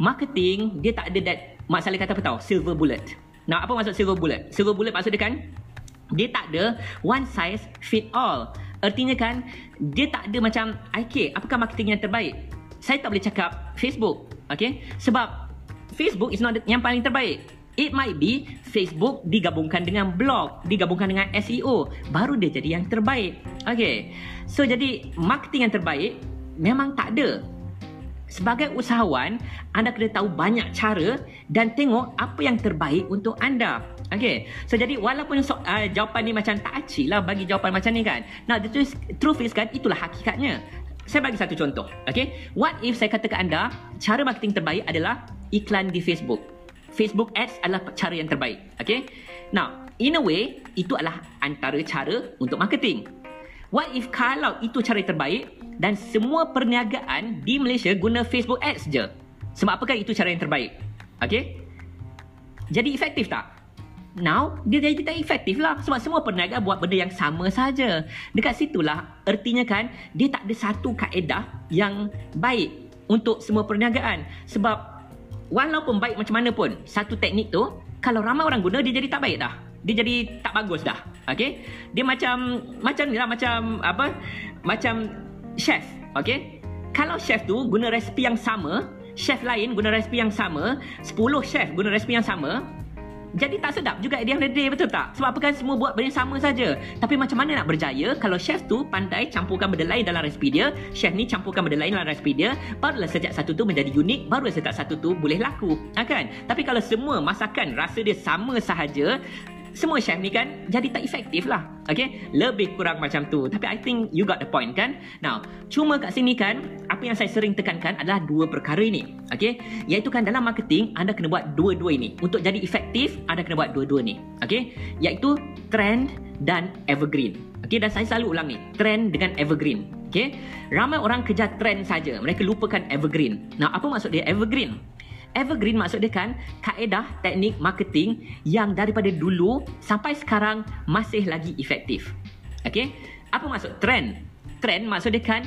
marketing dia tak ada that masalah kata apa tahu silver bullet. Nah apa maksud silver bullet? Silver bullet maksud dia kan dia tak ada one size fit all. Artinya kan dia tak ada macam okay apakah marketing yang terbaik? Saya tak boleh cakap Facebook okay? Sebab Facebook is not yang paling terbaik. It might be Facebook digabungkan dengan blog, digabungkan dengan SEO, baru dia jadi yang terbaik. Okay. So jadi marketing yang terbaik memang tak ada. Sebagai usahawan, anda kena tahu banyak cara dan tengok apa yang terbaik untuk anda. Okay. So jadi walaupun so, uh, jawapan ni macam tak acik lah bagi jawapan macam ni kan. Now the truth, truth is kan itulah hakikatnya. Saya bagi satu contoh. Okay. What if saya kata ke anda cara marketing terbaik adalah iklan di Facebook. Facebook Ads adalah cara yang terbaik. Okay? Now, in a way, itu adalah antara cara untuk marketing. What if kalau itu cara terbaik dan semua perniagaan di Malaysia guna Facebook Ads je? Sebab apakah itu cara yang terbaik? Okay? Jadi efektif tak? Now, dia jadi tak efektif lah sebab semua perniagaan buat benda yang sama saja. Dekat situlah ertinya kan dia tak ada satu kaedah yang baik untuk semua perniagaan sebab walaupun baik macam mana pun satu teknik tu kalau ramai orang guna dia jadi tak baik dah dia jadi tak bagus dah okey dia macam macam ni lah macam apa macam chef okey kalau chef tu guna resipi yang sama chef lain guna resipi yang sama 10 chef guna resipi yang sama jadi tak sedap juga dia the day betul tak? Sebab apa kan semua buat benda sama saja. Tapi macam mana nak berjaya kalau chef tu pandai campurkan benda lain dalam resipi dia, chef ni campurkan benda lain dalam resipi dia, barulah sejak satu tu menjadi unik, barulah sejak satu tu boleh laku. Ha, kan? Tapi kalau semua masakan rasa dia sama sahaja, semua chef ni kan jadi tak efektif lah. Okay? Lebih kurang macam tu. Tapi I think you got the point kan? Now, cuma kat sini kan, apa yang saya sering tekankan adalah dua perkara ini. Okay? Iaitu kan dalam marketing, anda kena buat dua-dua ini. Untuk jadi efektif, anda kena buat dua-dua ni. Okay? Iaitu trend dan evergreen. Okay? Dan saya selalu ulang ni. Trend dengan evergreen. Okay? Ramai orang kejar trend saja. Mereka lupakan evergreen. Nah, apa maksud dia evergreen? Evergreen maksud dia kan kaedah teknik marketing yang daripada dulu sampai sekarang masih lagi efektif. Okey? Apa maksud trend? Trend maksud dia kan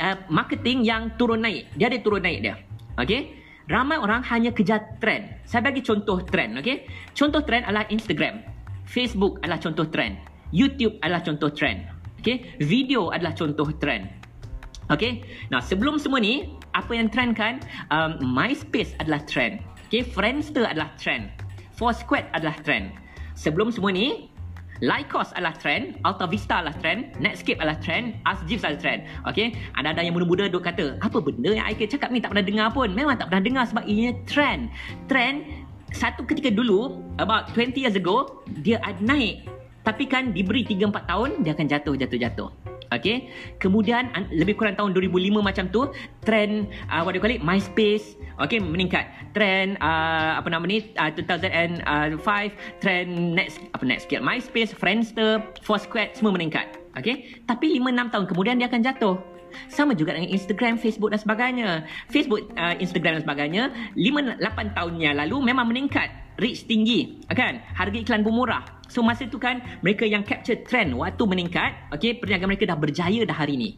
uh, marketing yang turun naik. Dia ada turun naik dia. Okey? Ramai orang hanya kejar trend. Saya bagi contoh trend, okey? Contoh trend adalah Instagram. Facebook adalah contoh trend. YouTube adalah contoh trend. Okey? Video adalah contoh trend. Okay. Nah, sebelum semua ni, apa yang trend kan? Um, MySpace adalah trend. Okay. Friendster adalah trend. Foursquare adalah trend. Sebelum semua ni, Lycos adalah trend, Alta Vista adalah trend, Netscape adalah trend, AskJeeves adalah trend. Okay. Ada-ada yang muda-muda duk kata, apa benda yang Aika cakap ni tak pernah dengar pun. Memang tak pernah dengar sebab ini trend. Trend, satu ketika dulu, about 20 years ago, dia naik. Tapi kan diberi 3-4 tahun, dia akan jatuh, jatuh, jatuh. Okay. Kemudian lebih kurang tahun 2005 macam tu trend uh, what do you call it MySpace okay meningkat. Trend uh, apa nama ni uh, 2005 trend next apa next skill MySpace, Friendster, Foursquare semua meningkat. Okay. Tapi 5 6 tahun kemudian dia akan jatuh. Sama juga dengan Instagram, Facebook dan sebagainya. Facebook, uh, Instagram dan sebagainya 5 8 tahun yang lalu memang meningkat reach tinggi kan? Harga iklan pun murah. So masa tu kan mereka yang capture trend waktu meningkat okey perniagaan mereka dah berjaya dah hari ni.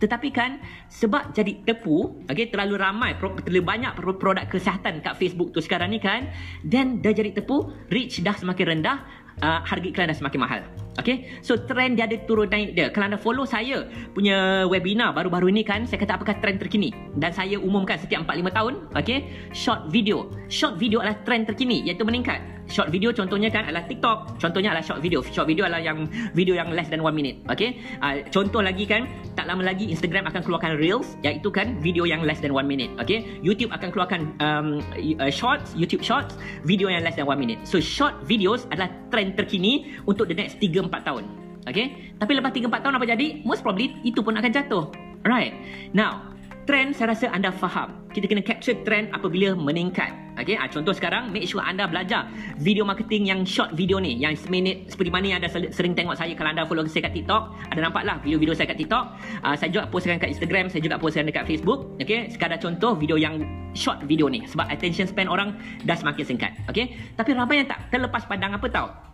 Tetapi kan sebab jadi tepu okey terlalu ramai terlalu banyak produk kesihatan kat Facebook tu sekarang ni kan then dah jadi tepu reach dah semakin rendah uh, harga iklan dah semakin mahal Okay, so trend dia ada turun naik dia. Kalau anda follow saya punya webinar baru-baru ini kan, saya kata apakah trend terkini. Dan saya umumkan setiap 4-5 tahun, okay, short video. Short video adalah trend terkini, iaitu meningkat. Short video contohnya kan adalah TikTok. Contohnya adalah short video. Short video adalah yang video yang less than 1 minute. Okay, uh, contoh lagi kan, tak lama lagi Instagram akan keluarkan Reels, iaitu kan video yang less than 1 minute. Okay, YouTube akan keluarkan um, uh, Shorts, YouTube Shorts, video yang less than 1 minute. So short videos adalah trend terkini untuk the next 3 4 tahun. Okay? Tapi lepas 3-4 tahun apa jadi? Most probably itu pun akan jatuh. Right? Now, trend saya rasa anda faham. Kita kena capture trend apabila meningkat. Okay? Ha, contoh sekarang, make sure anda belajar video marketing yang short video ni. Yang seminit seperti mana yang anda sering tengok saya kalau anda follow saya kat TikTok. Ada nampak lah video-video saya kat TikTok. Uh, saya juga postkan kat Instagram. Saya juga postkan dekat Facebook. Okay? Sekadar contoh video yang short video ni. Sebab attention span orang dah semakin singkat. Okay? Tapi ramai yang tak terlepas pandang apa tau?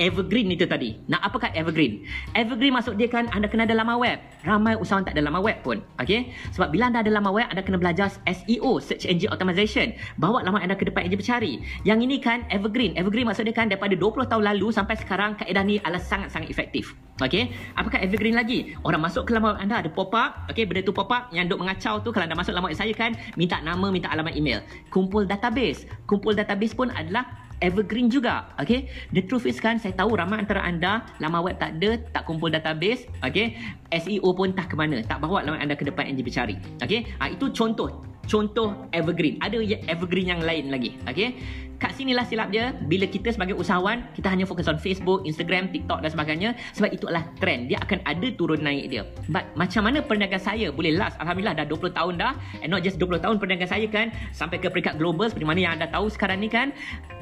Evergreen itu tadi. Nah, apakah evergreen? Evergreen maksud dia kan anda kena ada laman web. Ramai usahawan tak ada laman web pun. Okey? Sebab bila anda ada laman web, anda kena belajar SEO, search engine optimization. Bawa laman anda ke depan enjin pencari. Yang ini kan evergreen. Evergreen maksud dia kan daripada 20 tahun lalu sampai sekarang kaedah ni adalah sangat-sangat efektif. Okey? Apakah evergreen lagi? Orang masuk ke laman web anda ada pop up. Okey, benda tu pop up yang duk mengacau tu kalau anda masuk laman web saya kan minta nama, minta alamat email. Kumpul database. Kumpul database pun adalah evergreen juga. Okay. The truth is kan, saya tahu ramai antara anda lama web tak ada, tak kumpul database. Okay. SEO pun tak ke mana. Tak bawa laman anda ke depan enjin pencari. Okay. Ha, itu contoh. Contoh evergreen. Ada evergreen yang lain lagi. Okay kat sinilah silap dia bila kita sebagai usahawan kita hanya fokus on Facebook, Instagram, TikTok dan sebagainya sebab itu adalah trend. Dia akan ada turun naik dia. But macam mana perniagaan saya? Boleh last Alhamdulillah dah 20 tahun dah. And not just 20 tahun perniagaan saya kan sampai ke peringkat global seperti mana yang anda tahu sekarang ni kan.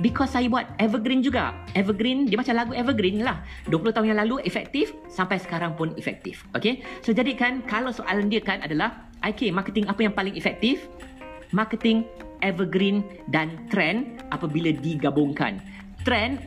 Because saya buat evergreen juga. Evergreen dia macam lagu evergreen lah. 20 tahun yang lalu efektif sampai sekarang pun efektif. Okay so jadi kan kalau soalan dia kan adalah IK marketing apa yang paling efektif marketing evergreen dan trend apabila digabungkan. Trend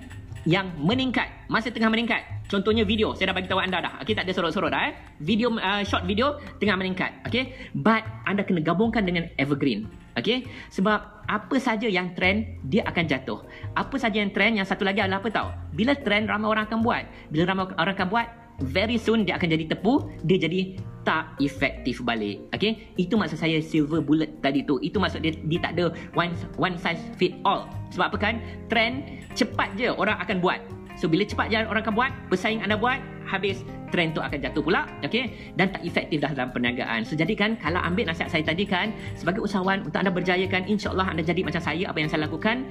yang meningkat, masih tengah meningkat. Contohnya video, saya dah bagi tahu anda dah. Okey, tak ada sorot-sorot dah eh. Video uh, short video tengah meningkat. Okey, but anda kena gabungkan dengan evergreen. Okey, sebab apa saja yang trend dia akan jatuh. Apa saja yang trend yang satu lagi adalah apa tahu? Bila trend ramai orang akan buat. Bila ramai orang akan buat, very soon dia akan jadi tepu, dia jadi tak efektif balik. Okay? Itu maksud saya silver bullet tadi tu. Itu maksud dia, dia tak ada one, one size fit all. Sebab apa kan? Trend cepat je orang akan buat. So bila cepat je orang akan buat, pesaing anda buat, habis trend tu akan jatuh pula. Okay? Dan tak efektif dah dalam perniagaan. So jadi kan, kalau ambil nasihat saya tadi kan, sebagai usahawan untuk anda berjayakan, insyaAllah anda jadi macam saya, apa yang saya lakukan,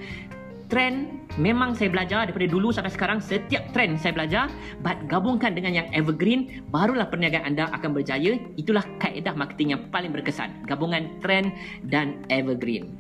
trend memang saya belajar daripada dulu sampai sekarang. Setiap trend saya belajar but gabungkan dengan yang evergreen barulah perniagaan anda akan berjaya. Itulah kaedah marketing yang paling berkesan. Gabungan trend dan evergreen